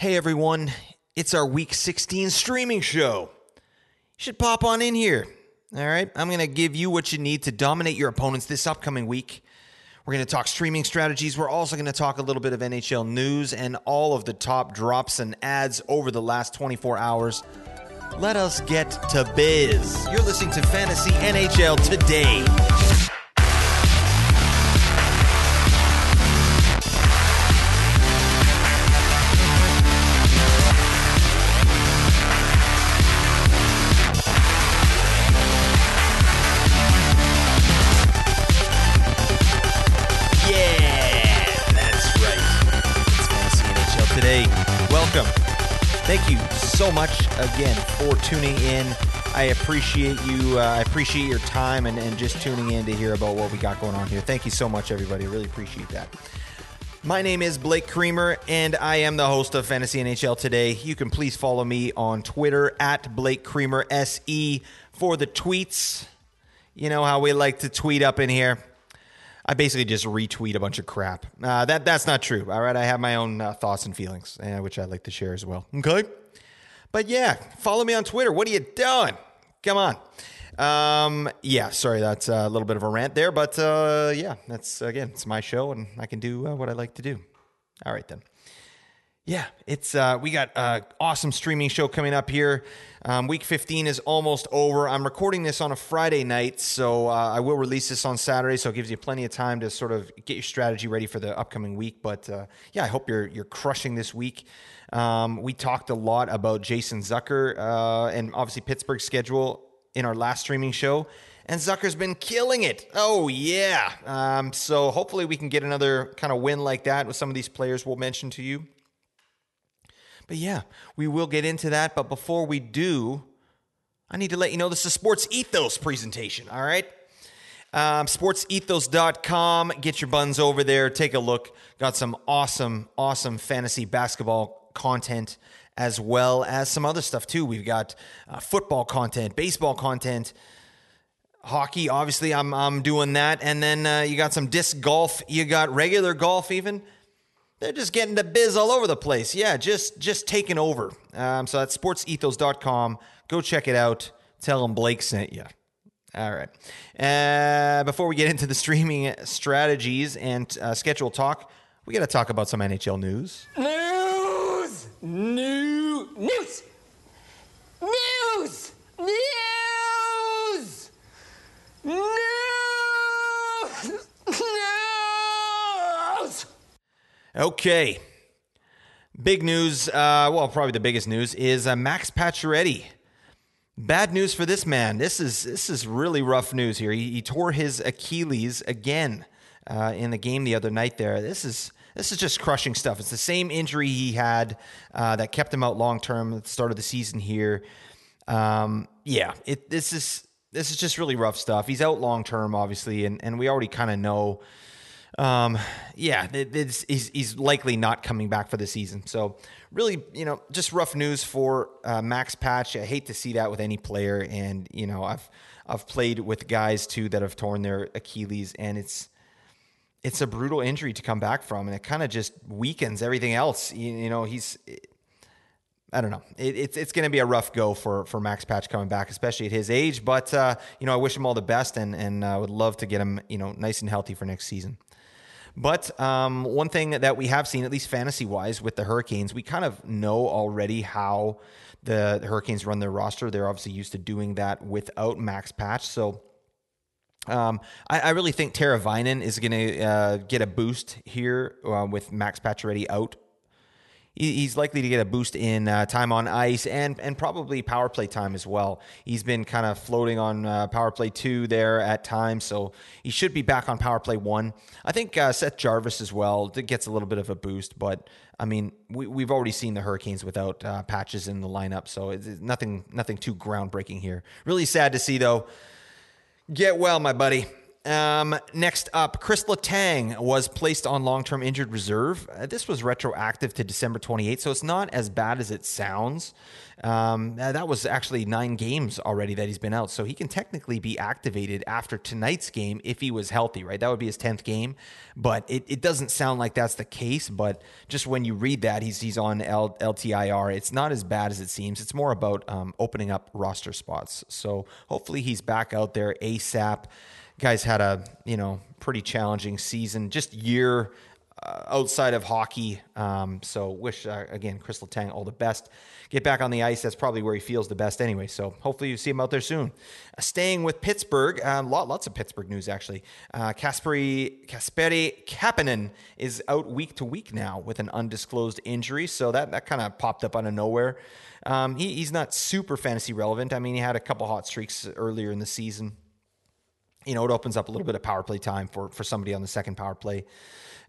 Hey everyone, it's our week 16 streaming show. You should pop on in here. All right, I'm going to give you what you need to dominate your opponents this upcoming week. We're going to talk streaming strategies. We're also going to talk a little bit of NHL news and all of the top drops and adds over the last 24 hours. Let us get to biz. You're listening to Fantasy NHL today. Welcome. Thank you so much again for tuning in. I appreciate you. Uh, I appreciate your time and, and just tuning in to hear about what we got going on here. Thank you so much, everybody. I really appreciate that. My name is Blake Creamer, and I am the host of Fantasy NHL Today. You can please follow me on Twitter at Blake Creamer SE for the tweets. You know how we like to tweet up in here. I basically just retweet a bunch of crap. Uh, that that's not true. All right, I have my own uh, thoughts and feelings, uh, which I'd like to share as well. Okay, but yeah, follow me on Twitter. What are you doing? Come on. Um, yeah, sorry, that's a little bit of a rant there, but uh, yeah, that's again, it's my show, and I can do uh, what I like to do. All right then. Yeah, it's uh, we got an awesome streaming show coming up here. Um, week 15 is almost over. I'm recording this on a Friday night, so uh, I will release this on Saturday. So it gives you plenty of time to sort of get your strategy ready for the upcoming week. But uh, yeah, I hope you're you're crushing this week. Um, we talked a lot about Jason Zucker uh, and obviously Pittsburgh's schedule in our last streaming show. And Zucker's been killing it. Oh, yeah. Um, so hopefully we can get another kind of win like that with some of these players we'll mention to you. But yeah, we will get into that. But before we do, I need to let you know this is Sports Ethos presentation, all right? Um, sportsethos.com. Get your buns over there. Take a look. Got some awesome, awesome fantasy basketball content as well as some other stuff too. We've got uh, football content, baseball content, hockey. Obviously, I'm I'm doing that, and then uh, you got some disc golf. You got regular golf even. They're just getting the biz all over the place. Yeah, just just taking over. Um, so that's sportsethos.com. Go check it out. Tell them Blake sent you. All right. Uh, before we get into the streaming strategies and uh, schedule talk, we got to talk about some NHL news. News! New news! News! News! News! News! Okay. Big news. Uh, well, probably the biggest news is uh, Max Pacioretty. Bad news for this man. This is this is really rough news here. He, he tore his Achilles again uh, in the game the other night. There. This is this is just crushing stuff. It's the same injury he had uh, that kept him out long term at the start of the season here. Um, yeah, it this is this is just really rough stuff. He's out long term, obviously, and and we already kind of know um, yeah, it, it's, he's, he's likely not coming back for the season. So, really, you know, just rough news for uh, Max Patch. I hate to see that with any player, and you know, I've I've played with guys too that have torn their Achilles, and it's it's a brutal injury to come back from, and it kind of just weakens everything else. You, you know, he's. I don't know. It, it's it's going to be a rough go for for Max Patch coming back, especially at his age. But uh, you know, I wish him all the best, and and uh, would love to get him you know nice and healthy for next season. But um, one thing that we have seen, at least fantasy wise, with the Hurricanes, we kind of know already how the, Hurricanes run their roster. They're obviously used to doing that without Max Patch. So um, I, I, really think Teravainen is going to uh, get a boost here uh, with Max Pacioretty out he's likely to get a boost in uh, time on ice and and probably power play time as well. He's been kind of floating on uh, power play two there at times, so he should be back on power play one. I think uh, Seth Jarvis as well gets a little bit of a boost, but I mean we we've already seen the Hurricanes without uh, patches in the lineup, so it's nothing nothing too groundbreaking here. Really sad to see though. Get well, my buddy. Um, next up, Chris Letang was placed on long term injured reserve. Uh, this was retroactive to December 28th, so it's not as bad as it sounds. Um, uh, that was actually nine games already that he's been out, so he can technically be activated after tonight's game if he was healthy, right? That would be his 10th game, but it, it doesn't sound like that's the case. But just when you read that, he's, he's on L, LTIR, it's not as bad as it seems. It's more about um, opening up roster spots. So hopefully he's back out there ASAP guys had a you know pretty challenging season, just year uh, outside of hockey. Um, so wish uh, again Chris Letang all the best. Get back on the ice. That's probably where he feels the best anyway. So hopefully you see him out there soon. Uh, staying with Pittsburgh, uh, lot, lots of Pittsburgh news actually. Uh, Kasperi Kasperi Kapanen is out week to week now with an undisclosed injury. So that that kind of popped up out of nowhere. Um, he, he's not super fantasy relevant. I mean, he had a couple hot streaks earlier in the season you know, it opens up a little bit of power play time for for somebody on the second power play.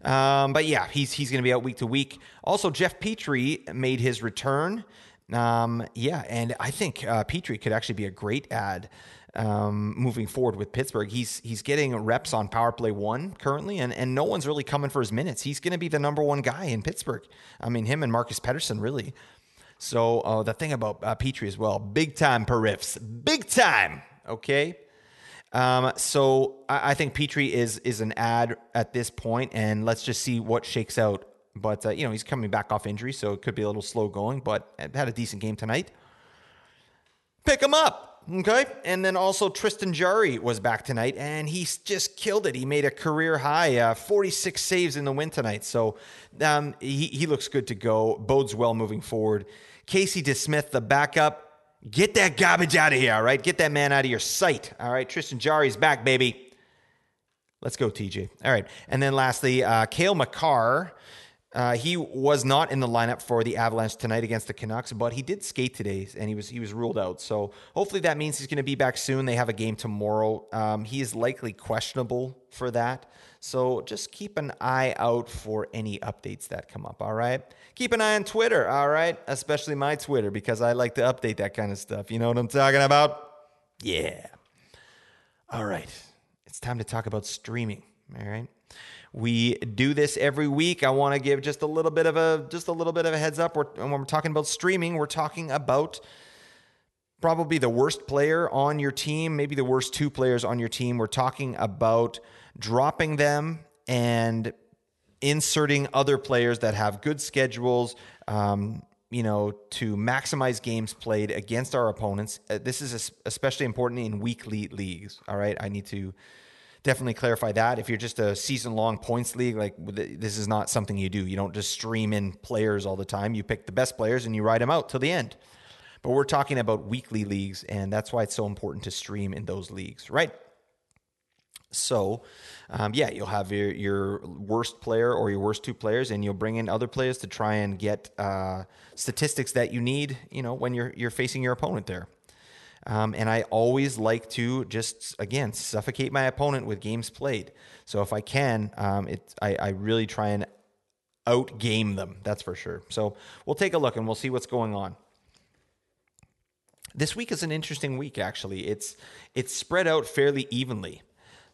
Um, but yeah, he's he's going to be out week to week. Also, Jeff Petry made his return. Um, yeah, and I think uh, Petry could actually be a great add um, moving forward with Pittsburgh. He's he's getting reps on power play one currently, and, and no one's really coming for his minutes. He's going to be the number one guy in Pittsburgh. I mean, him and Marcus Pettersson really. So uh, the thing about uh, Petry as well, big time per big time. Okay, um, so I, I, think Petry is is an add at this point, and let's just see what shakes out. But uh, you know he's coming back off injury, so it could be a little slow going. But had a decent game tonight. Pick him up, okay. And then also Tristan Jarry was back tonight, and he just killed it. He made a career high, uh, 46 saves in the win tonight. So um, he he looks good to go. Bodes well moving forward. Casey DeSmith, the backup Get that garbage out of here, all right? Get that man out of your sight, all right? Tristan Jarry's back, baby. Let's go, TJ. All right. And then lastly, uh, Cale Makar. Uh, he was not in the lineup for the Avalanche tonight against the Canucks, but he did skate today, and he was he was ruled out. So hopefully that means he's going to be back soon. They have a game tomorrow. Um, he is likely questionable for that. So just keep an eye out for any updates that come up. All right. Keep an eye on Twitter. All right. Especially my Twitter because I like to update that kind of stuff. You know what I'm talking about? Yeah. All right. It's time to talk about streaming. All right. We do this every week. I want to give just a little bit of a just a little bit of a heads up. We're, when we're talking about streaming, we're talking about probably the worst player on your team, maybe the worst two players on your team. We're talking about dropping them and inserting other players that have good schedules. Um, you know, to maximize games played against our opponents. Uh, this is especially important in weekly leagues. All right, I need to definitely clarify that. If you're just a season long points league, like this is not something you do. You don't just stream in players all the time. You pick the best players and you ride them out till the end. But we're talking about weekly leagues, and that's why it's so important to stream in those leagues, right? So, um, yeah, you'll have your, your worst player or your worst two players, and you'll bring in other players to try and get uh, statistics that you need. You know, when you're you're facing your opponent there. Um, and I always like to just again suffocate my opponent with games played. So if I can, um, it I, I really try and outgame them. That's for sure. So we'll take a look and we'll see what's going on. This week is an interesting week. Actually, it's it's spread out fairly evenly.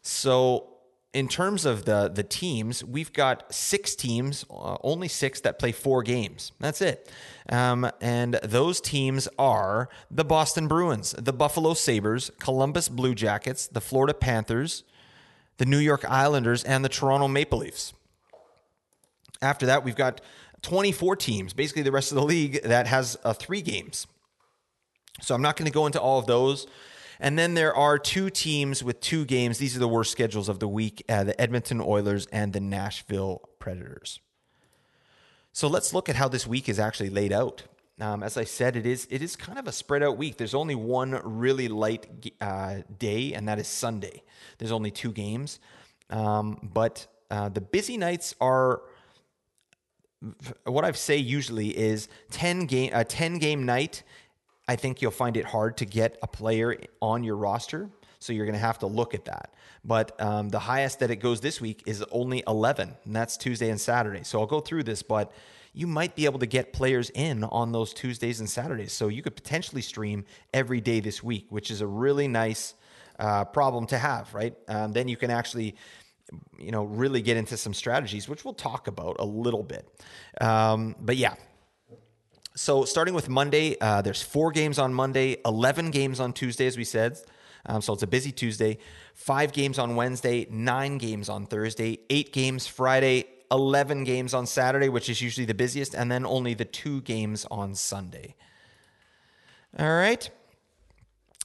So in terms of the the teams, we've got six teams, uh, only six that play four games. That's it. Um, and those teams are the Boston Bruins, the Buffalo Sabres, Columbus Blue Jackets, the Florida Panthers, the New York Islanders, and the Toronto Maple Leafs. After that, we've got 24 teams, basically the rest of the league that has uh, three games. So I'm not going to go into all of those. And then there are two teams with two games. These are the worst schedules of the week uh, the Edmonton Oilers and the Nashville Predators. So let's look at how this week is actually laid out. Um, as I said, it is it is kind of a spread out week. There's only one really light uh, day, and that is Sunday. There's only two games, um, but uh, the busy nights are what I say usually is ten game a ten game night I think you'll find it hard to get a player on your roster. So you're going to have to look at that. But um, the highest that it goes this week is only 11, and that's Tuesday and Saturday. So I'll go through this, but you might be able to get players in on those Tuesdays and Saturdays. So you could potentially stream every day this week, which is a really nice uh, problem to have, right? Um, then you can actually, you know, really get into some strategies, which we'll talk about a little bit. Um, but yeah. So starting with Monday, uh, there's four games on Monday, 11 games on Tuesday, as we said. Um, so it's a busy Tuesday. Five games on Wednesday, nine games on Thursday, eight games Friday, 11 games on Saturday, which is usually the busiest, and then only the two games on Sunday. All right.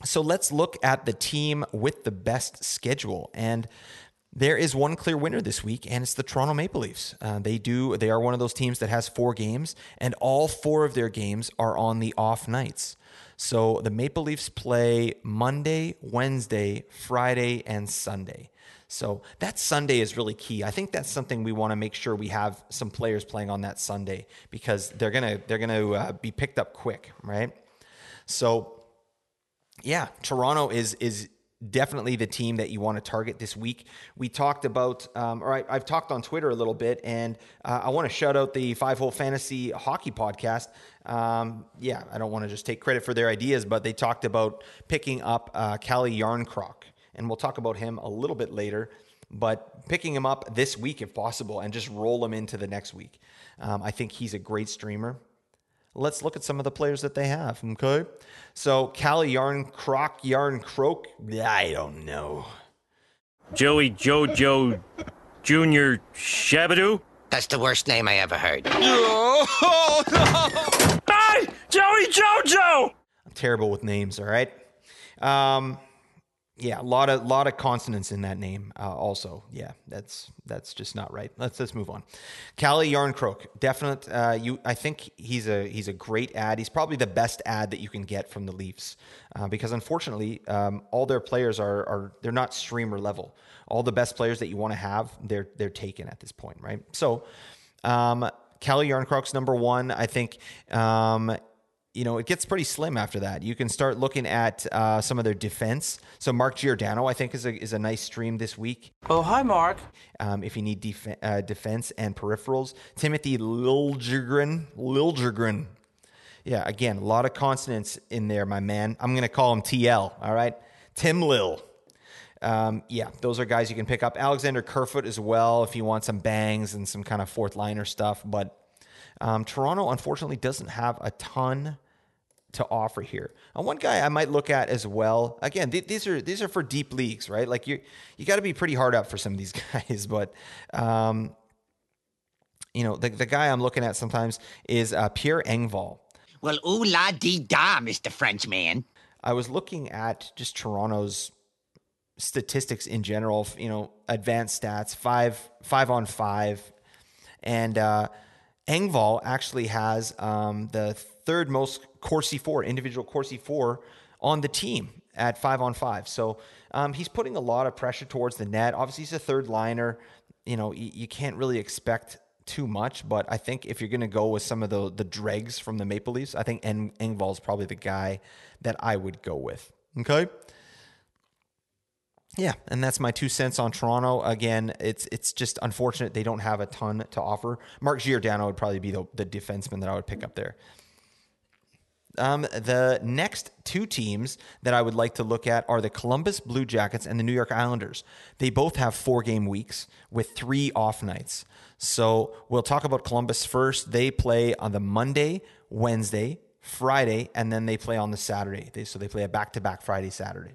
So let's look at the team with the best schedule. And there is one clear winner this week, and it's the Toronto Maple Leafs. Uh, they do. They are one of those teams that has four games, and all four of their games are on the off nights. So the Maple Leafs play Monday, Wednesday, Friday, and Sunday. So that Sunday is really key. I think that's something we want to make sure we have some players playing on that Sunday because they're gonna they're gonna uh, be picked up quick, right? So yeah, Toronto is is definitely the team that you want to target this week. We talked about, um, or I, have talked on Twitter a little bit, and uh, I want to shout out the Five Hole Fantasy Hockey Podcast. Um, yeah, I don't want to just take credit for their ideas, but they talked about picking up uh, Calle Jarnkrok, and we'll talk about him a little bit later. But picking him up this week, if possible, and just roll him into the next week. Um, I think he's a great streamer. Let's look at some of the players that they have. Okay, so Calle Yarn Croc Yarn Croak. I don't know. Joey Jojo Junior Shabadoo. That's the worst name I ever heard. Oh, no! Hey, Joey Jojo! I'm terrible with names. All right. Um, yeah, a lot of lot of consonants in that name. Uh, also, yeah, that's that's just not right. Let's let's move on. Calle Jarnkrok, definite. Uh, you, I think he's a he's a great add. He's probably the best add that you can get from the Leafs uh, because unfortunately, um, all their players are are they're not streamer level. All the best players that you want to have, they're they're taken at this point, right? So, um, Calle Jarnkrok's number one. I think. Um, you know, it gets pretty slim after that. You can start looking at uh, some of their defense. So Mark Giordano, I think, is a, is a nice stream this week. Oh, hi, Mark. Um, if you need def- uh, defense and peripherals, Timothy Liljegren, Liljegren. Yeah, again, a lot of consonants in there, my man. I'm going to call him TL, all right? Tim Lil. Um, yeah, those are guys you can pick up. Alexander Kerfoot as well if you want some bangs and some kind of fourth liner stuff. But um, Toronto, unfortunately, doesn't have a ton to offer here. And one guy I might look at as well. Again, th- these are these are for deep leagues, right? Like you you got to be pretty hard up for some of these guys, but um, you know the the guy I'm looking at sometimes is uh, Pierre Engvall. Well, ooh la dee da, Mister Frenchman. I was looking at just Toronto's statistics in general. You know, advanced stats, five five on five, and uh, Engvall actually has um, the third most Corsi for, individual Corsi for on the team at five on five. So um, he's putting a lot of pressure towards the net. Obviously, he's a third liner. You know, you, you can't really expect too much, but I think if you're going to go with some of the the dregs from the Maple Leafs, I think en- Engvall's probably the guy that I would go with. Okay. Yeah, and that's my two cents on Toronto. Again, it's it's just unfortunate they don't have a ton to offer. Mark Giordano would probably be the, the defenseman that I would pick up there. Um, the next two teams that I would like to look at are the Columbus Blue Jackets and the New York Islanders. They both have four game weeks with three off nights. So we'll talk about Columbus first. They play on the Monday, Wednesday, Friday, and then they play on the Saturday. They, so they play a back to back Friday, Saturday.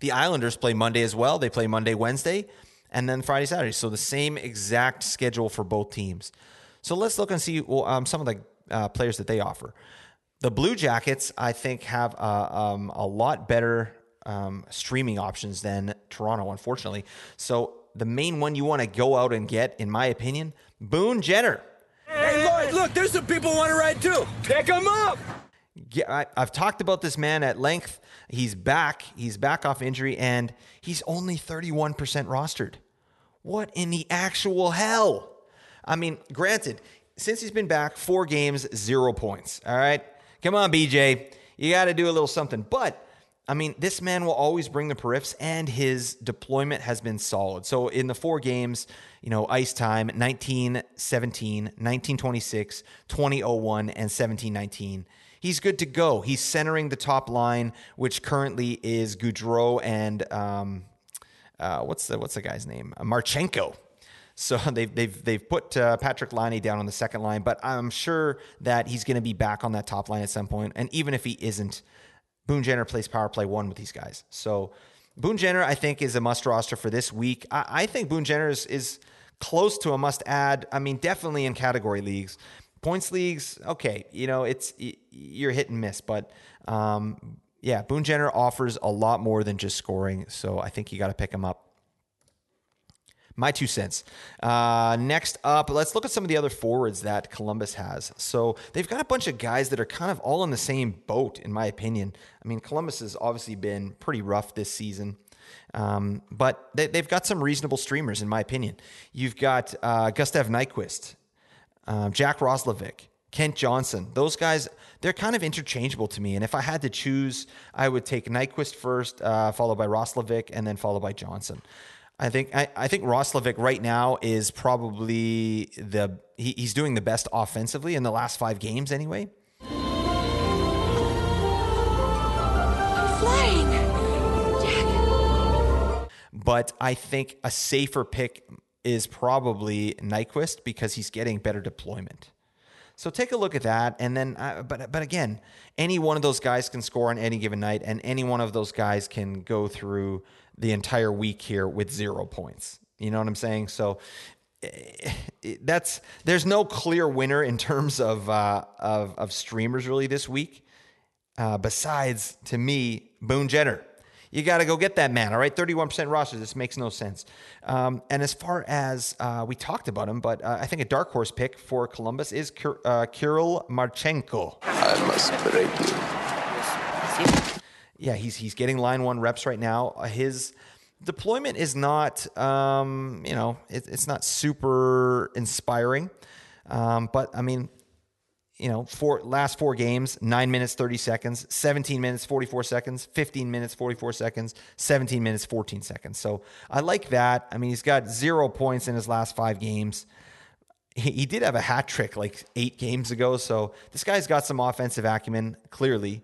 The Islanders play Monday as well. They play Monday, Wednesday, and then Friday, Saturday. So the same exact schedule for both teams. So let's look and see um, some of the uh, players that they offer. The Blue Jackets, I think, have uh, um, a lot better um, streaming options than Toronto, unfortunately. So the main one you want to go out and get, in my opinion, Boone Jenner. Hey, Lloyd, look, there's some people want to ride too. Pick them up. Yeah, I, I've talked about this man at length. He's back. He's back off injury, and he's only 31% rostered. What in the actual hell? I mean, granted, since he's been back, four games, zero points. All right. Come on, BJ. You got to do a little something. But I mean, this man will always bring the periffs, and his deployment has been solid. So in the four games, you know, ice time 19 17, 19 26, 20 01, and 17 19. he's good to go. He's centering the top line, which currently is Gaudreau and um, uh, what's the what's the guy's name? Marchenko. So they've they've they've put uh, Patrick Laine down on the second line, but I'm sure that he's going to be back on that top line at some point. And even if he isn't, Boone Jenner plays power play one with these guys. So Boone Jenner, I think, is a must roster for this week. I, I think Boone Jenner is, is close to a must add. I mean, definitely in category leagues. Points leagues, okay, you know, it's you're hit and miss, but um, yeah, Boone Jenner offers a lot more than just scoring. So I think you got to pick him up. My two cents. Uh, next up, let's look at some of the other forwards that Columbus has. So they've got a bunch of guys that are kind of all in the same boat, in my opinion. I mean, Columbus has obviously been pretty rough this season. Um, but they, have got some reasonable streamers, in my opinion. You've got uh, Gustav Nyquist, uh, Jack Roslovic, Kent Johnson. Those guys, they're kind of interchangeable to me. And if I had to choose, I would take Nyquist first, uh, followed by Roslovic, and then followed by Johnson. I think I, I think Roslovic right now is probably the he, he's doing the best offensively in the last five games anyway. Flying, Jack. But I think a safer pick is probably Nyquist because he's getting better deployment. So take a look at that, and then, uh, but but again, any one of those guys can score on any given night, and any one of those guys can go through the entire week here with zero points. You know what I'm saying? So eh, that's there's no clear winner in terms of uh, of, of streamers really this week. Uh, besides, to me, Boone Jenner. You got to go get that man. All right, 31% roster. This makes no sense. Um, and as far as uh, we talked about him, but uh, I think a dark horse pick for Columbus is uh, Kirill Marchenko. I must break you yeah, he's he's getting line one reps right now. Uh, his deployment is not, um, you know, it, it's not super inspiring. Um, but I mean, you know, four last four games, nine minutes, 30 seconds, 17 minutes, 44 seconds, 15 minutes, 44 seconds, 17 minutes, 14 seconds. So I like that. I mean, he's got zero points in his last five games. He, he did have a hat trick like eight games ago. So this guy's got some offensive acumen, clearly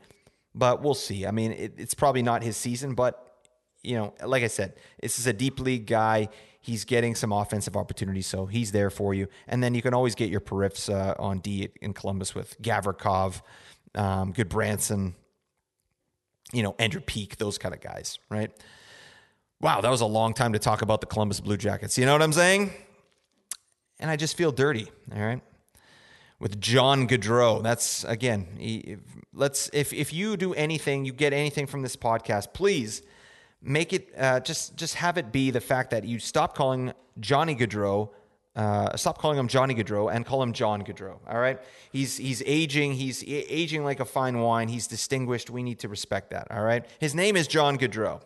but we'll see. I mean, it, it's probably not his season, but you know, like I said, this is a deep league guy. He's getting some offensive opportunities, so he's there for you. And then you can always get your periffs uh, on D in Columbus with Gavrikov, um, Gudbranson, you know, Andrew Peeke, those kind of guys, right? Wow, that was a long time to talk about the Columbus Blue Jackets. You know what I'm saying? And I just feel dirty, all right? With John Gaudreau. That's again, let's if if you do anything, you get anything from this podcast, please make it uh, just just have it be the fact that you stop calling Johnny Gaudreau. Uh, stop calling him Johnny Gaudreau and call him John Gaudreau. All right, he's he's aging. He's aging like a fine wine. He's distinguished. We need to respect that. All right. His name is John Gaudreau.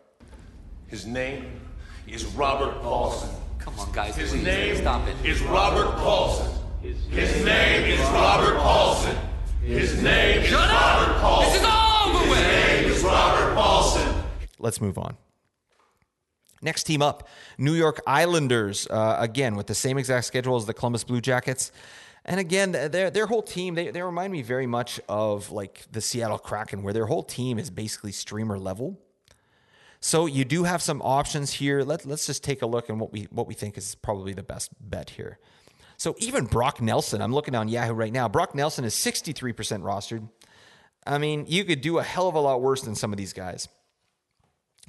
His name is Robert Paulson. Come on, guys. His please, name stop it. is Robert Paulson. His name is Robert Paulson. His name is Robert Paulson. This is over with. Name is Robert Paulson. Let's move on. Next team up, New York Islanders. Uh, again, with the same exact schedule as the Columbus Blue Jackets. And again, their their whole team they, they remind me very much of like the Seattle Kraken, where their whole team is basically streamer level. So you do have some options here. Let, let's just take a look and what we what we think is probably the best bet here. So even Brock Nelson, I'm looking on Yahoo right now. Brock Nelson is 63% rostered. I mean, you could do a hell of a lot worse than some of these guys.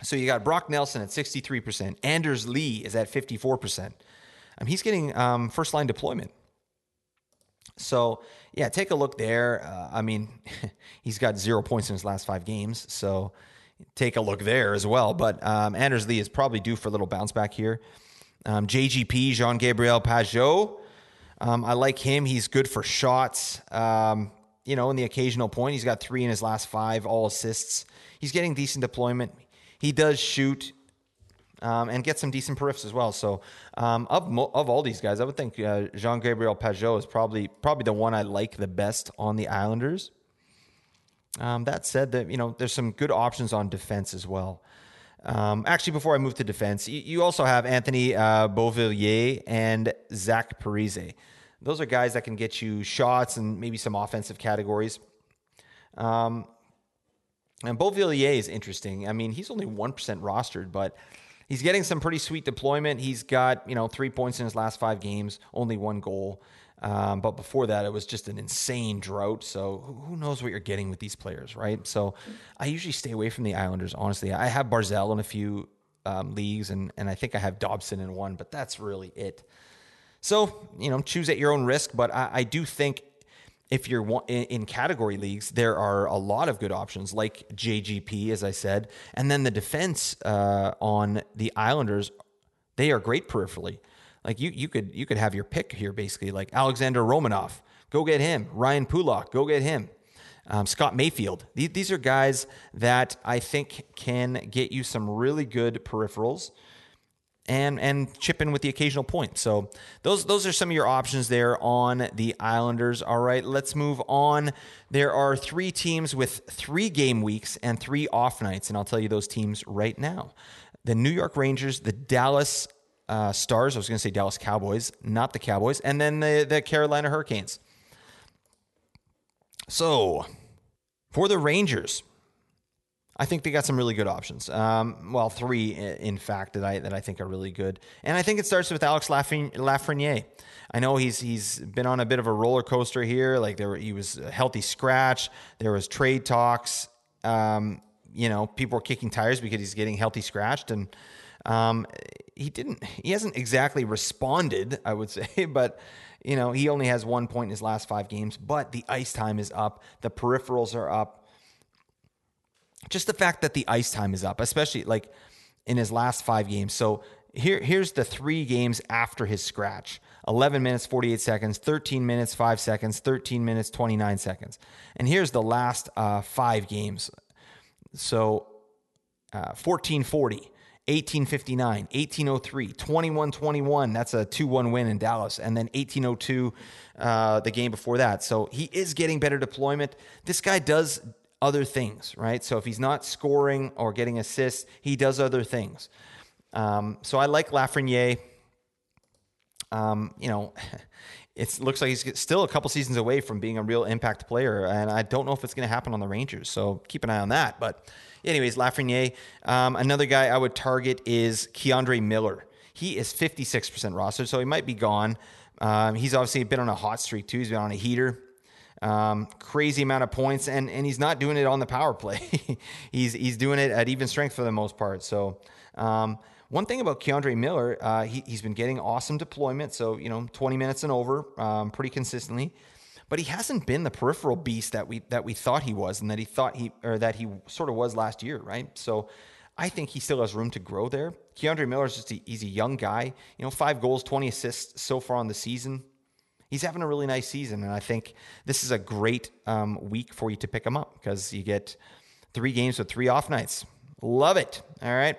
So you got Brock Nelson at 63%. Anders Lee is at 54%. Um, he's getting um, first line deployment. So, yeah, take a look there. Uh, I mean, he's got zero points in his last five games. So take a look there as well. But um, Anders Lee is probably due for a little bounce back here. Um, JGP, Jean Gabriel Pageau, um, I like him. He's good for shots. Um, you know, in the occasional point, he's got three in his last five, all assists. He's getting decent deployment. He does shoot um, and get some decent periffs as well. So, um, of of all these guys, I would think uh, Jean Gabriel Pageau is probably probably the one I like the best on the Islanders. Um, that said, that you know, there's some good options on defense as well. Um, actually, before I move to defense, you, you also have Anthony uh, Beauvillier and Zach Parise. Those are guys that can get you shots and maybe some offensive categories. Um, and Beauvillier is interesting. I mean, he's only 1% rostered, but he's getting some pretty sweet deployment. He's got, you know, three points in his last five games, only one goal. Um, but before that, it was just an insane drought. So who knows what you're getting with these players, right? So I usually stay away from the Islanders, honestly. I have Barzal in a few um, leagues, and, and I think I have Dobson in one, but that's really it. So, you know, choose at your own risk. But I, I do think if you're in category leagues, there are a lot of good options like JGP, as I said, and then the defense uh, on the Islanders. They are great peripherally. Like you, you could you could have your pick here basically. Like Alexander Romanov, go get him. Ryan Pulock, go get him. Um, Scott Mayfield. These, these are guys that I think can get you some really good peripherals and and chip in with the occasional point. So those those are some of your options there on the Islanders. All right, let's move on. There are three teams with three game weeks and three off nights, and I'll tell you those teams right now. The New York Rangers, the Dallas uh, Stars. I was going to say Dallas Cowboys, not the Cowboys, and then the the Carolina Hurricanes. So for the Rangers, I think they got some really good options. Um, well, three in fact that I that I think are really good, and I think it starts with Alex Lafreniere. I know he's he's been on a bit of a roller coaster here. Like there, he was a healthy scratch. There was trade talks. Um, you know, people were kicking tires because he's getting healthy scratched, and um, he didn't. He hasn't exactly responded, I would say, but you know, he only has one point in his last five games. But the ice time is up. The peripherals are up just the fact that the ice time is up, especially like in his last five games. So here, here's the three games after his scratch 11 minutes, 48 seconds, 13 minutes, 5 seconds, 13 minutes, 29 seconds. And here's the last uh, five games. So uh, 1440, 1859, 1803, 2121. That's a 2 1 win in Dallas. And then 1802, uh, the game before that. So he is getting better deployment. This guy does other things, right? So if he's not scoring or getting assists, he does other things. Um, so I like Lafreniere. Um, you know, it looks like he's still a couple seasons away from being a real impact player, and I don't know if it's going to happen on the Rangers. So keep an eye on that. But, anyways, Lafreniere. Um, another guy I would target is K'Andre Miller. He is 56% rostered, so he might be gone. Um, he's obviously been on a hot streak too. He's been on a heater. Um, crazy amount of points, and and he's not doing it on the power play. he's he's doing it at even strength for the most part. So. Um, one thing about K'Andre Miller, uh, he, has been getting awesome deployment. So, you know, 20 minutes and over um, pretty consistently. But he hasn't been the peripheral beast that we that we thought he was and that he thought he or that he sort of was last year, right? So I think he still has room to grow there. K'Andre Miller is just a, he's a young guy. You know, five goals, 20 assists so far on the season he's having a really nice season. And I think this is a great um, week for you to pick him up because you get three games with three off nights. Love it. All right.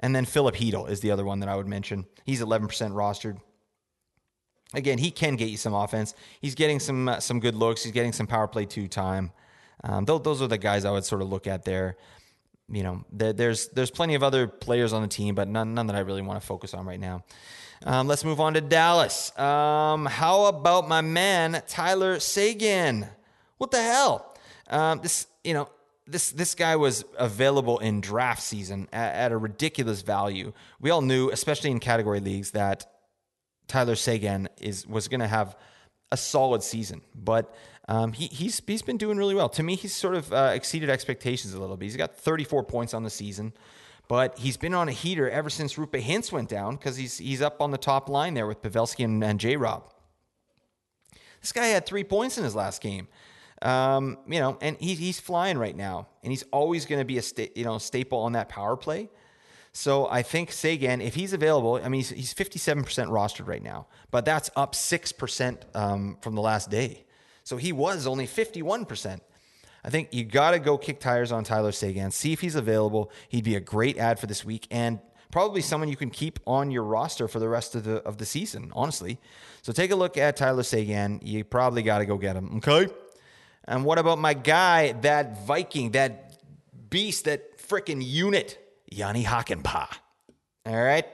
And then Philip Chytil is the other one that I would mention. He's 11% rostered. Again, he can get you some offense. He's getting some uh, some good looks. He's getting some power play two time. Um, those are the guys I would sort of look at there. You know, there, there's there's plenty of other players on the team, but none none that I really want to focus on right now. Um, let's move on to Dallas. Um, how about my man Tyler Seguin? What the hell? Um, this, you know, this this guy was available in draft season at, at, a ridiculous value. We all knew, especially in category leagues, that Tyler Seguin is was going to have a solid season, but um, he, he's he's been doing really well. To me, he's sort of uh, exceeded expectations a little bit. He's got 34 points on the season. But he's been on a heater ever since Roope Hintz went down because he's he's up on the top line there with Pavelski and, and J Rob. This guy had three points in his last game. Um, you know, and he, he's flying right now, and he's always going to be a sta- you know staple on that power play. So I think Seguin, if he's available, I mean, he's, he's 57% rostered right now, but that's up 6% um, from the last day. So he was only 51%. I think you got to go kick tires on Tyler Seguin, see if he's available. He'd be a great add for this week and probably someone you can keep on your roster for the rest of the of the season, honestly. So take a look at Tyler Seguin. You probably got to go get him, okay? And what about my guy, that Viking, that beast, that freaking unit, Jani Hakanpää? All right.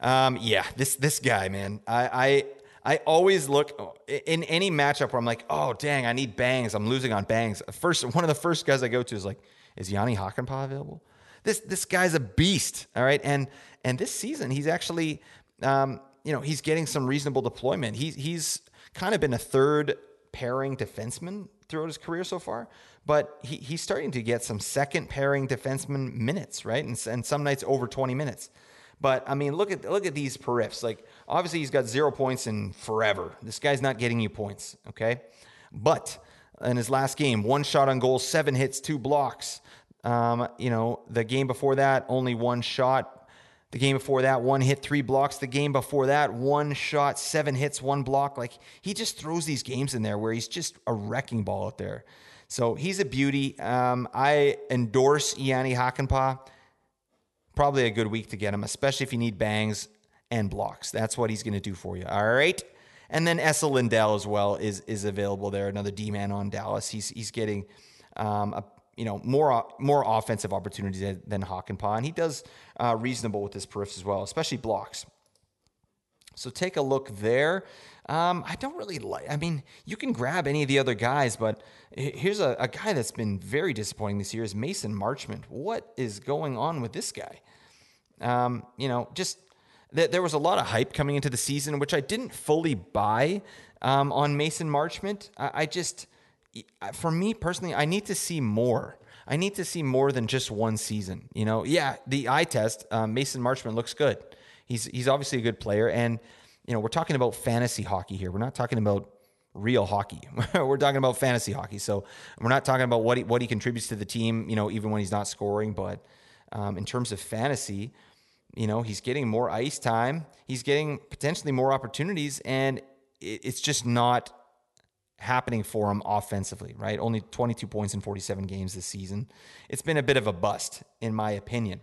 Um, yeah, this this guy, man. I, I always look in any matchup where I'm like, oh dang, I need bangs. I'm losing on bangs. First, one of the first guys I go to is like, is Jani Hakanpää available? This this guy's a beast. All right, and and this season he's actually, um, you know, he's getting some reasonable deployment. He's he's kind of been a third pairing defenseman throughout his career so far, but he, he's starting to get some second pairing defenseman minutes, right? And, and some nights over 20 minutes. But I mean, look at look at these periffs. Like obviously he's got zero points in forever. This guy's not getting you points, okay? But in his last game, one shot on goal, seven hits, two blocks. Um, you know, the game before that, only one shot. The game before that, one hit, three blocks. The game before that, one shot, seven hits, one block. Like he just throws these games in there where he's just a wrecking ball out there. So he's a beauty. Um, I endorse Jani Hakanpää. Probably a good week to get him, especially if you need bangs and blocks. That's what he's going to do for you. All right. And then Esa Lindell as well is is available there. Another D man on Dallas. He's he's getting um, a you know more more offensive opportunities than, than Hakanpää, and he does uh, reasonable with his periffs as well, especially blocks. So take a look there. Um, I don't really like. I mean, you can grab any of the other guys, but here's a, a guy that's been very disappointing this year is Mason Marchment. What is going on with this guy? Um, you know, just th- there was a lot of hype coming into the season, which I didn't fully buy um, on Mason Marchment. I, I just, for me personally, I need to see more. I need to see more than just one season. You know, yeah, the eye test, um, Mason Marchment looks good. He's he's obviously a good player, and you know we're talking about fantasy hockey here. We're not talking about real hockey. we're talking about fantasy hockey. So we're not talking about what he, what he contributes to the team. You know, even when he's not scoring, but um, in terms of fantasy, you know, he's getting more ice time. He's getting potentially more opportunities, and it, it's just not happening for him offensively, right? Only 22 points in 47 games this season. It's been a bit of a bust, in my opinion.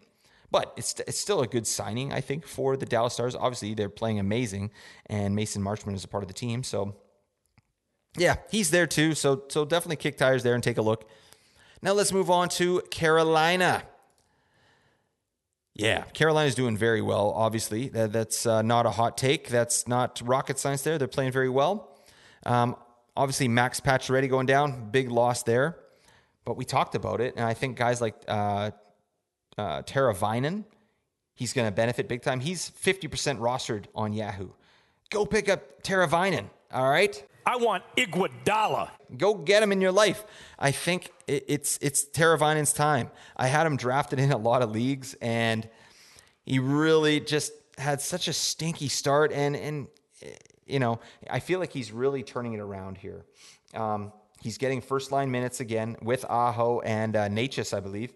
But it's, it's still a good signing, I think, for the Dallas Stars. Obviously, they're playing amazing, and Mason Marchment is a part of the team. So, yeah, he's there too. So, so definitely kick tires there and take a look. Now let's move on to Carolina. Yeah, Carolina's doing very well, obviously. That, that's uh, not a hot take. That's not rocket science there. They're playing very well. Um, obviously, Max Patch Pacioretty going down, big loss there. But we talked about it, and I think guys like uh, uh, Teravainen, he's going to benefit big time. He's 50% rostered on Yahoo. Go pick up Teravainen, all right? I want Teravainen. Go get him in your life. I think it's it's Teravainen's time. I had him drafted in a lot of leagues, and he really just had such a stinky start. And and you know, I feel like he's really turning it around here. Um, he's getting first line minutes again with Aho and uh, Necas, I believe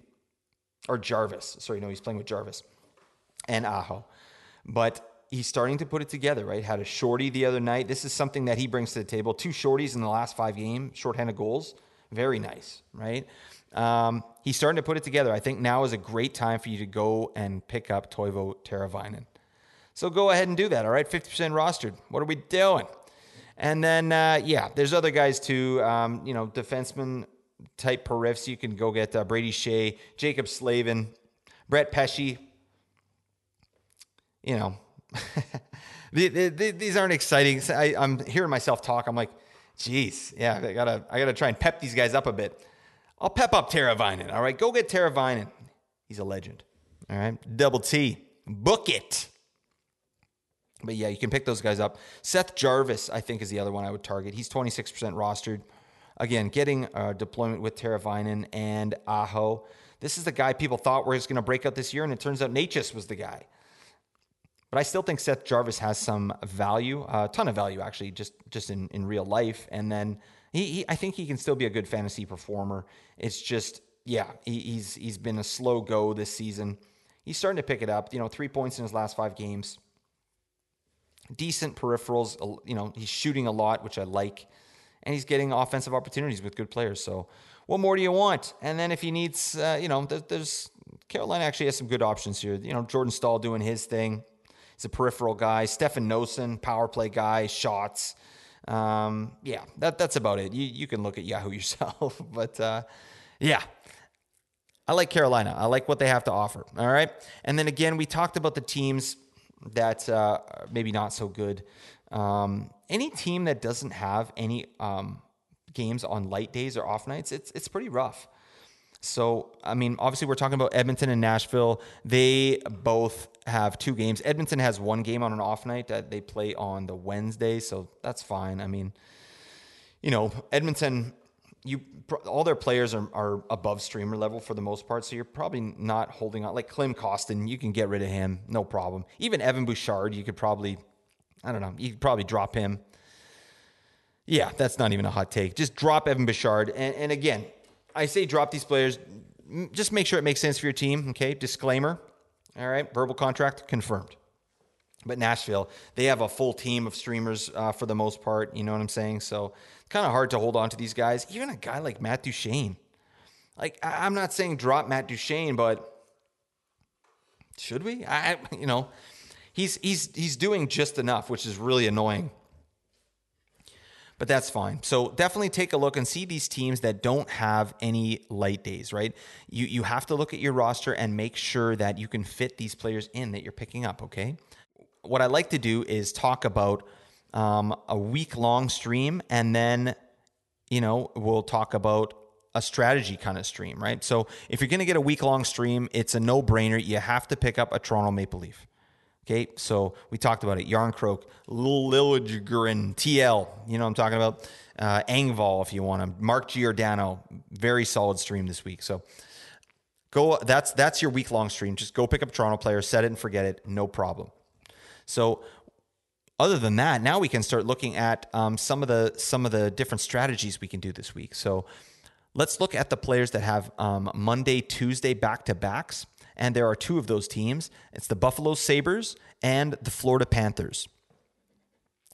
or Jarvis. Sorry, no, he's playing with Jarvis and Aho. But he's starting to put it together, right? Had a shorty the other night. This is something that he brings to the table. Two shorties in the last five games, shorthanded goals. Very nice, right? Um, he's starting to put it together. I think now is a great time for you to go and pick up Teuvo Teravainen. So go ahead and do that, all right? 50% rostered. What are we doing? And then, uh, yeah, there's other guys too. Um, you know, defensemen type periffs. You can go get uh, Brady Skjei, Jaccob Slavin, Brett Pesce. You know, the, the, the, these aren't exciting. I, am hearing myself talk. I'm like, geez, yeah, I gotta, I gotta try and pep these guys up a bit. I'll pep up Teravainen. All right, go get Teravainen. He's a legend. All right, double T, book it. But yeah, you can pick those guys up. Seth Jarvis, I think, is the other one I would target. He's 26% rostered. Again, getting a deployment with Teravainen and Aho. This is the guy people thought was going to break out this year, and it turns out Necas was the guy. But I still think Seth Jarvis has some value, a ton of value actually, just just in, in real life. And then he, he I think he can still be a good fantasy performer. It's just, yeah, he, he's he's been a slow go this season. He's starting to pick it up. You know, three points in his last five games. Decent peripherals. You know, he's shooting a lot, which I like and he's getting offensive opportunities with good players. So, what more do you want? And then if he needs, uh, you know, there's, Carolina actually has some good options here. You know, Jordan Staal doing his thing. He's a peripheral guy. Stefan Noesen, power play guy, shots. Um, yeah, that, that's about it. You, you can look at Yahoo yourself. but uh, yeah, I like Carolina. I like what they have to offer. All right. And then again, we talked about the teams that uh, maybe not so good. Um, any team that doesn't have any um, games on light days or off nights, it's it's pretty rough. So, I mean, obviously, we're talking about Edmonton and Nashville. They both have two games. Edmonton has one game on an off night that they play on the Wednesday, so that's fine. I mean, you know, Edmonton, you all their players are, are above streamer level for the most part, so you're probably not holding on. Like Klim Kostin, you can get rid of him, no problem. Even Evan Bouchard, you could probably, I don't know, you could probably drop him. Yeah, that's not even a hot take. Just drop Evan Bouchard. And, and again, I say drop these players. Just make sure it makes sense for your team. Okay. Disclaimer. All right. Verbal contract confirmed. But Nashville, they have a full team of streamers uh, for the most part. You know what I'm saying? So it's kind of hard to hold on to these guys. Even a guy like Matt Duchene. Like, I- I'm not saying drop Matt Duchene, but should we? I, you know, he's he's he's doing just enough, which is really annoying but that's fine. So definitely take a look and see these teams that don't have any light days, right? You you have to look at your roster and make sure that you can fit these players in that you're picking up, okay? What I like to do is talk about um, a week long stream and then, you know, we'll talk about a strategy kind of stream, right? So if you're going to get a week long stream, it's a no brainer. You have to pick up a Toronto Maple Leaf. Okay, so we talked about it. Jarnkrok, Liljegren, TL, you know I'm talking about. Uh, if you want him. Mark Giordano, very solid stream this week. So go. That's that's your week long stream. Just go pick up Toronto players, set it and forget it, no problem. So other than that, now we can start looking at um, some of the some of the different strategies we can do this week. So let's look at the players that have um, Monday, Tuesday back to backs and there are two of those teams. It's the Buffalo Sabres and the Florida Panthers.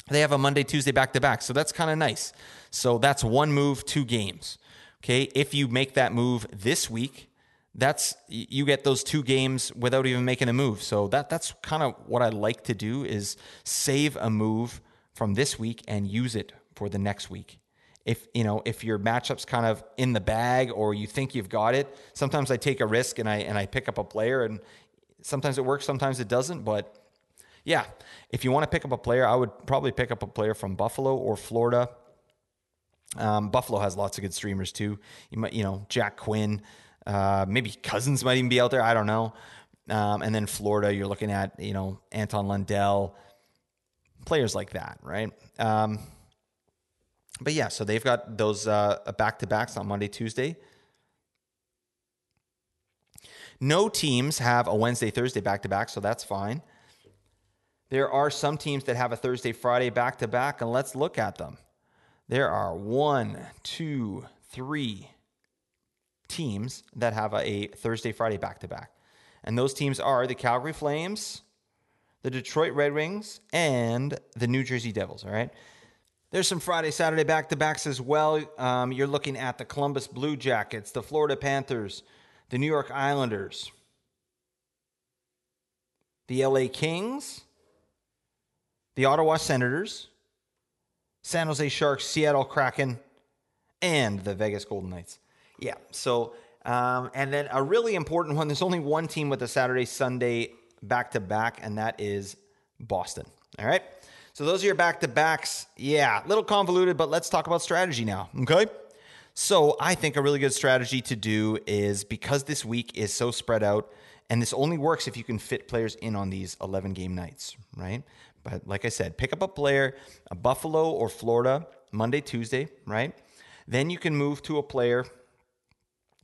They have a Monday, Tuesday back to back, so that's kind of nice. So that's one move, two games. Okay, if you make that move this week, that's you get those two games without even making a move. So that that's kind of what I like to do is save a move from this week and use it for the next week if you know if your matchup's kind of in the bag or you think you've got it sometimes i take a risk and i and i pick up a player and sometimes it works sometimes it doesn't but yeah if you want to pick up a player i would probably pick up a player from buffalo or florida. Um, buffalo has lots of good streamers too. You might you know jack quinn uh, maybe cousins might even be out there i don't know. Um, and then florida you're looking at you know anton lundell players like that right? Um, but yeah, so they've got those uh, back to backs on Monday, Tuesday. No teams have a Wednesday, Thursday back to back, so that's fine. There are some teams that have a Thursday, Friday back to back, and let's look at them. There are one, two, three teams that have a Thursday, Friday back to back. And those teams are the Calgary Flames, the Detroit Red Wings, and the New Jersey Devils, all right? There's some Friday, Saturday back to backs as well. Um, you're looking at the Columbus Blue Jackets, the Florida Panthers, the New York Islanders, the LA Kings, the Ottawa Senators, San Jose Sharks, Seattle Kraken, and the Vegas Golden Knights. Yeah, so, um, and then a really important one there's only one team with a Saturday, Sunday back to back, and that is Boston. All right. So those are your back to backs. Yeah, a little convoluted, but let's talk about strategy now. Okay. So I think a really good strategy to do is because this week is so spread out, and this only works if you can fit players in on these 11 game nights, right? But like I said, pick up a player, a Buffalo or Florida, Monday, Tuesday, right? Then you can move to a player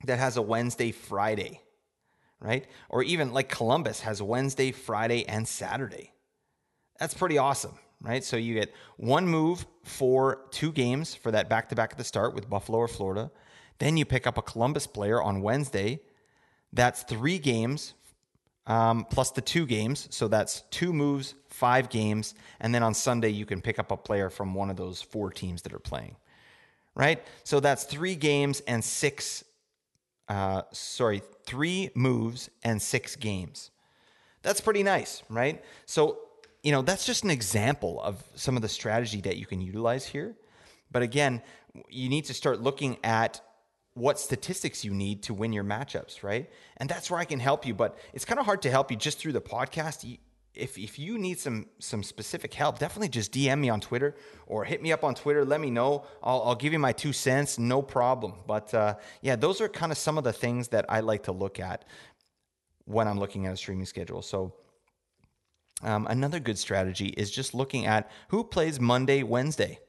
that has a Wednesday, Friday, right? Or even like Columbus has Wednesday, Friday, and Saturday. That's pretty awesome, right? So you get one move for two games for that back to back at the start with Buffalo or Florida. Then you pick up a Columbus player on Wednesday. That's three games um, plus the two games. So that's two moves, five games. And then on Sunday, you can pick up a player from one of those four teams that are playing, right? So that's three games and six, uh, sorry, three moves and six games. That's pretty nice, right? So you know, that's just an example of some of the strategy that you can utilize here. But again, you need to start looking at what statistics you need to win your matchups, right? And that's where I can help you. But it's kind of hard to help you just through the podcast. if if you need some some specific help, definitely just DM me on Twitter or hit me up on Twitter. Let me know. I'll, I'll give you my two cents, no problem. But uh, yeah, those are kind of some of the things that I like to look at when I'm looking at a streaming schedule. So. Um, another good strategy is just looking at who plays Monday, Wednesday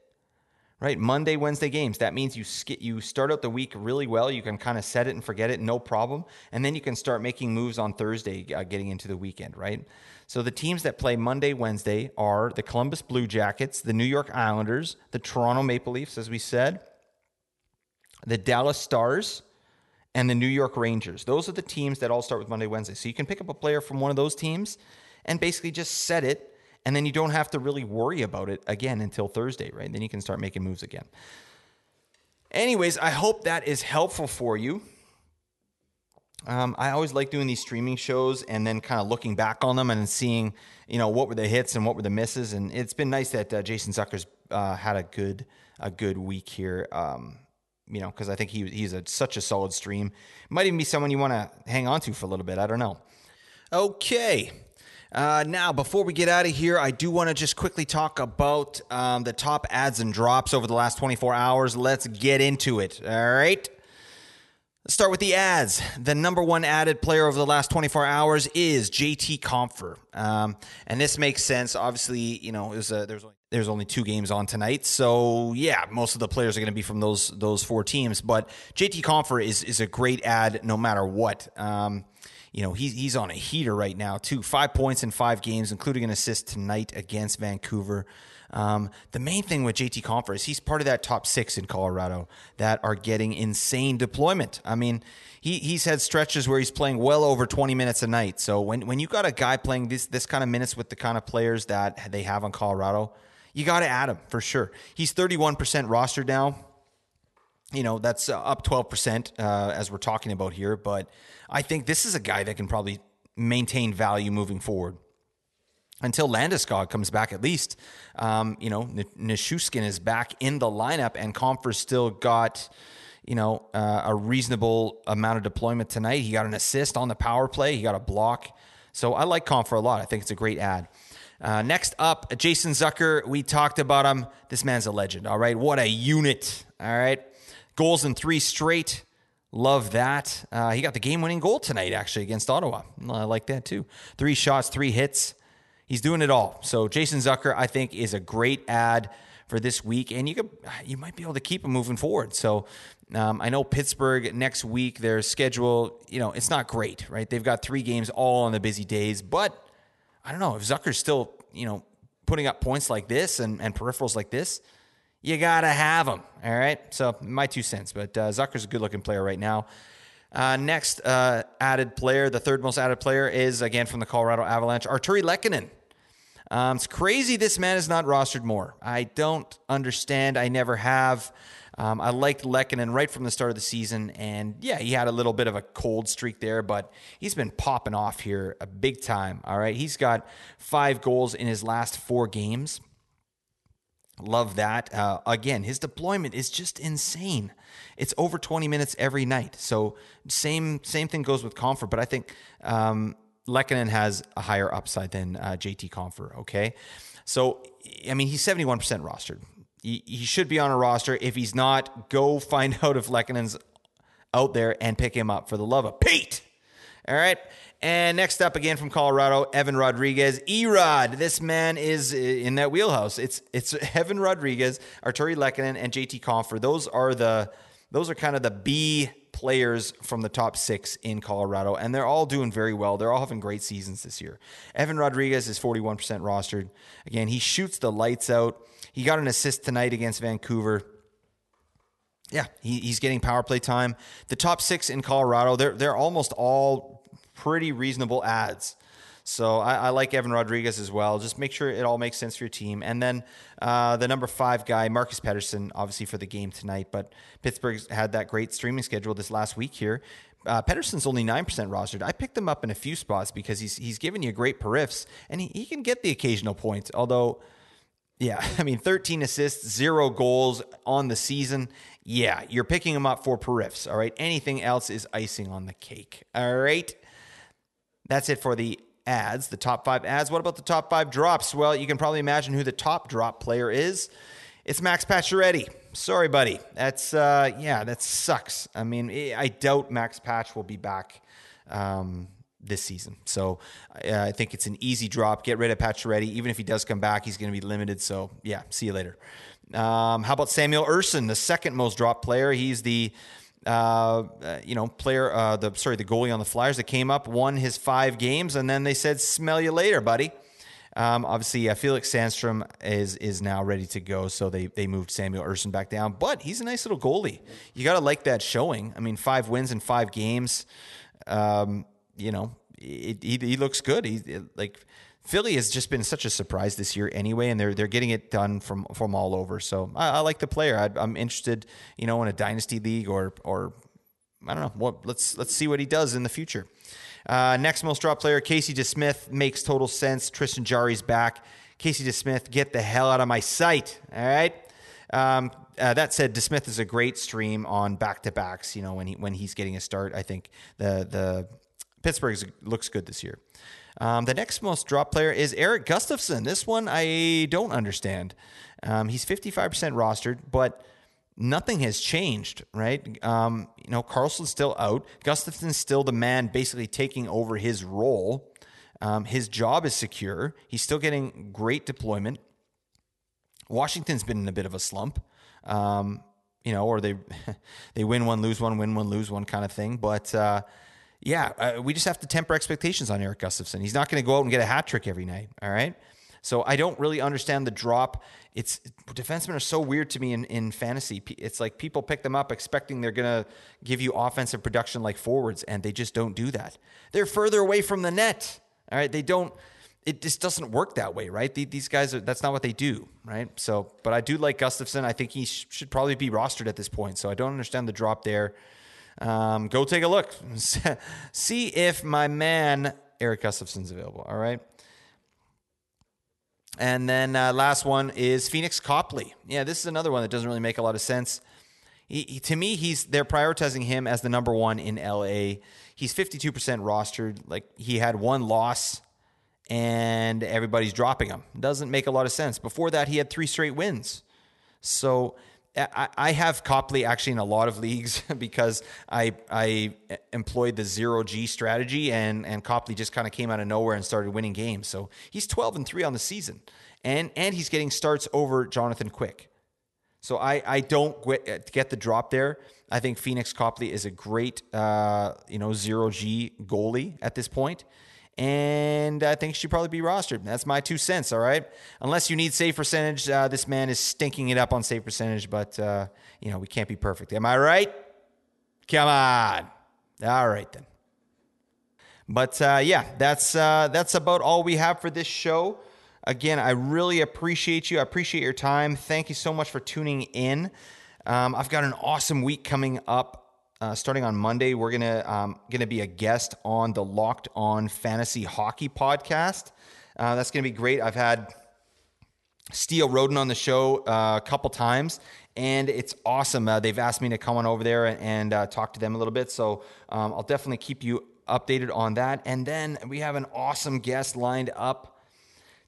right? Monday, Wednesday games. That means you sk- you start out the week really well. You can kind of set it and forget it, no problem, and then you can start making moves on Thursday, uh, getting into the weekend, right? So the teams that play Monday, Wednesday are the Columbus Blue Jackets, the New York Islanders, the Toronto Maple Leafs, as we said, the Dallas Stars. And the New York Rangers. Those are the teams that all start with Monday, Wednesday. So you can pick up a player from one of those teams and basically just set it and then you don't have to really worry about it again until Thursday, right? Then you can start making moves again. Anyways, I hope that is helpful for you. Um, I always like doing these streaming shows and then kind of looking back on them and seeing, you know, what were the hits and what were the misses. And it's been nice that uh, Jason Zucker's uh, had a good a good week here. Um, you know, because I think he he's a, such a solid stream. Might even be someone you want to hang on to for a little bit. I don't know. Okay. Uh, now, before we get out of here, I do want to just quickly talk about um, the top adds and drops over the last 24 hours. Let's get into it. All right. Let's start with the adds. The number one added player over the last 24 hours is JT Compher. Um, and this makes sense. Obviously, you know, there's, there's, only, there's only two games on tonight. So, yeah, most of the players are going to be from those those four teams. But JT Compher is, is a great add no matter what. Um, you know, he's, he's on a heater right now, too. Five points in five games, including an assist tonight against Vancouver. Um, the main thing with JT Compher is he's part of that top six in Colorado that are getting insane deployment. I mean, he, he's had stretches where he's playing well over 20 minutes a night. So when, when you got a guy playing this, this kind of minutes with the kind of players that they have on Colorado, you got to add him for sure. He's 31% rostered now. You know, that's uh, up 12% uh, as we're talking about here. But I think this is a guy that can probably maintain value moving forward until Landeskog comes back at least. Um, you know, Nichushkin is back in the lineup, and Compher still got, you know, uh, a reasonable amount of deployment tonight. He got an assist on the power play. He got a block. So I like Compher a lot. I think it's a great add. Uh, next up, Jason Zucker. We talked about him. This man's a legend. All right, what a unit. All right, goals in three straight. Love that. Uh, he got the game winning goal tonight, actually, against Ottawa. I like that too. Three shots, three hits. He's doing it all. So Jason Zucker, I think, is a great add for this week, and you could you might be able to keep him moving forward. So um, I know Pittsburgh next week, their schedule, you know, it's not great, right? They've got three games all on the busy days, but I don't know if Zucker's still, you know, putting up points like this and, and peripherals like this you got to have them. All right. So, my two cents. But uh, Zucker's a good looking player right now. Uh, next uh, added player, the third most added player, is again from the Colorado Avalanche, Artturi Lehkonen. Um, it's crazy this man is not rostered more. I don't understand. I never have. Um, I liked Lehkonen right from the start of the season, and yeah, he had a little bit of a cold streak there, but he's been popping off here a big time. All right, he's got five goals in his last four games. Love that. Uh, again, his deployment is just insane. It's over 20 minutes every night. So same same thing goes with Compher, but I think um, Lehkonen has a higher upside than uh, JT Compher. Okay, so I mean he's 71% rostered. He, he should be on a roster. If he's not, go find out if Lehkonen's out there and pick him up for the love of Pete. All right. And next up again from Colorado, Evan Rodrigues. Erod, this man is uh, in that wheelhouse. It's it's Evan Rodrigues, Artturi Lehkonen, and JT Compher. Those are the those are kind of the B players from the top six in Colorado, and they're all doing very well. They're all having great seasons this year. Evan Rodrigues is 41% rostered. Again, he shoots the lights out. He got an assist tonight against Vancouver. Yeah, he, he's getting power play time. The top six in Colorado, they're they're almost all pretty reasonable adds. So I, I, like Evan Rodrigues as well. Just make sure it all makes sense for your team. And then uh, the number five guy, Marcus Pettersson, obviously for the game tonight. But Pittsburgh's had that great streaming schedule this last week here. Uh, Pettersson's only 9% rostered. I picked him up in a few spots because he's he's giving you great periffs and he, he can get the occasional point. Although, yeah, I mean, 13 assists, zero goals on the season. Yeah, you're picking him up for periffs. All right. Anything else is icing on the cake. All right. That's it for the adds, the top five adds. What about the top five drops? Well, you can probably imagine who the top drop player is. It's Max Pacioretty. Sorry, buddy. That's uh, yeah, that sucks. I mean, I doubt Max Patch will be back um, this season. So uh, I think it's an easy drop. Get rid of Pacioretty. Even if he does come back, he's going to be limited. So yeah, see you later. Um, how about Samuel Ersson, the second most dropped player? He's the uh, you know, player, uh, the sorry, the goalie on the Flyers that came up, won his five games, and then they said, "Smell you later, buddy." Um, obviously, uh, Felix Sandstrom is is now ready to go, so they they moved Samuel Ersson back down. But he's a nice little goalie. You got to like that showing. I mean, five wins in five games. Um, you know, it, he, he looks good. He like Philly has just been such a surprise this year anyway, and they're they're getting it done from from all over. So I, I like the player. I, am interested, you know, in a dynasty league or or I don't know. What let's let's see what he does in the future. Uh, next most drop player, Casey DeSmith makes total sense. Tristan Jarry's back. Casey DeSmith, get the hell out of my sight. All right. Um, uh, that said, DeSmith is a great stream on back to backs. You know when he when he's getting a start, I think the the Pittsburgh looks good this year. Um, the next most drop player is Erik Gustafsson. This one I don't understand. Um, he's 55% rostered, but nothing has changed, right? Um, you know, Carlson's still out. Gustafsson's still the man basically taking over his role. Um, his job is secure. He's still getting great deployment. Washington's been in a bit of a slump, um, you know, or they they win one, lose one, win one, lose one kind of thing. But uh, yeah, uh, we just have to temper expectations on Erik Gustafsson. He's not going to go out and get a hat trick every night. All right. So I don't really understand the drop. It's defensemen are so weird to me in, in fantasy. It's like people pick them up expecting they're going to give you offensive production like forwards, and they just don't do that. They're further away from the net. All right. They don't, it just doesn't work that way, right? These guys are, that's not what they do, right? So, but I do like Gustafsson. I think he should probably be rostered at this point. So I don't understand the drop there. Um, go take a look. See if my man Erik Gustafsson's available. All right. And then uh, last one is Phoenix Copley. Yeah, this is another one that doesn't really make a lot of sense. He, he, to me, he's they're prioritizing him as the number one in LA. He's 52% rostered. Like he had one loss, and everybody's dropping him. Doesn't make a lot of sense. Before that, he had three straight wins. So I, have Copley actually in a lot of leagues because I I employed the zero G strategy and and Copley just kind of came out of nowhere and started winning games. So he's twelve and three on the season, and and he's getting starts over Jonathan Quick. So I I don't get the drop there. I think Phoenix Copley is a great uh, you know zero G goalie at this point and I think she should probably be rostered. That's my two cents. All right, unless you need save percentage, uh, this man is stinking it up on save percentage, but uh, you know we can't be perfect. Am I right? Come on. All right then. But uh, yeah, that's uh, that's about all we have for this show. Again, I really appreciate you. I appreciate your time. Thank you so much for tuning in. Um, I've got an awesome week coming up uh, starting on Monday, we're gonna um, gonna be a guest on the Locked On Fantasy Hockey podcast. Uh, that's gonna be great. I've had Steele Roden on the show uh, a couple times, and it's awesome. Uh, they've asked me to come on over there and, and uh, talk to them a little bit, so um, I'll definitely keep you updated on that. And then we have an awesome guest lined up.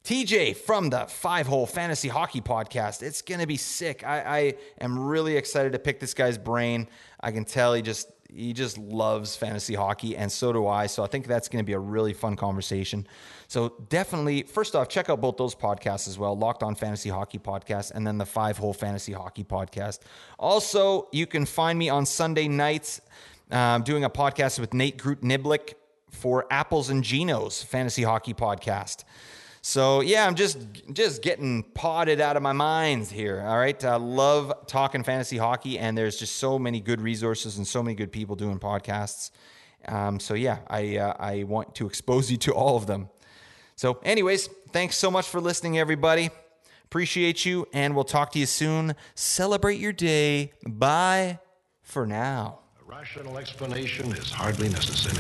TJ from the Five Hole Fantasy Hockey Podcast. It's going to be sick. I, I, am really excited to pick this guy's brain. I can tell he just he just loves fantasy hockey, and so do I. So I think that's going to be a really fun conversation. So definitely, first off, check out both those podcasts as well: Locked On Fantasy Hockey Podcast, and then the Five Hole Fantasy Hockey Podcast. Also, you can find me on Sunday nights um, doing a podcast with Nate Groot Niblick for Apples and Ginos Fantasy Hockey Podcast. So yeah, I'm just just getting potted out of my mind here. All right, I love talking fantasy hockey, and there's just so many good resources and so many good people doing podcasts. Um, so yeah, I uh, I want to expose you to all of them. So, anyways, thanks so much for listening, everybody. Appreciate you, and we'll talk to you soon. Celebrate your day. Bye for now. A rational explanation is hardly necessary.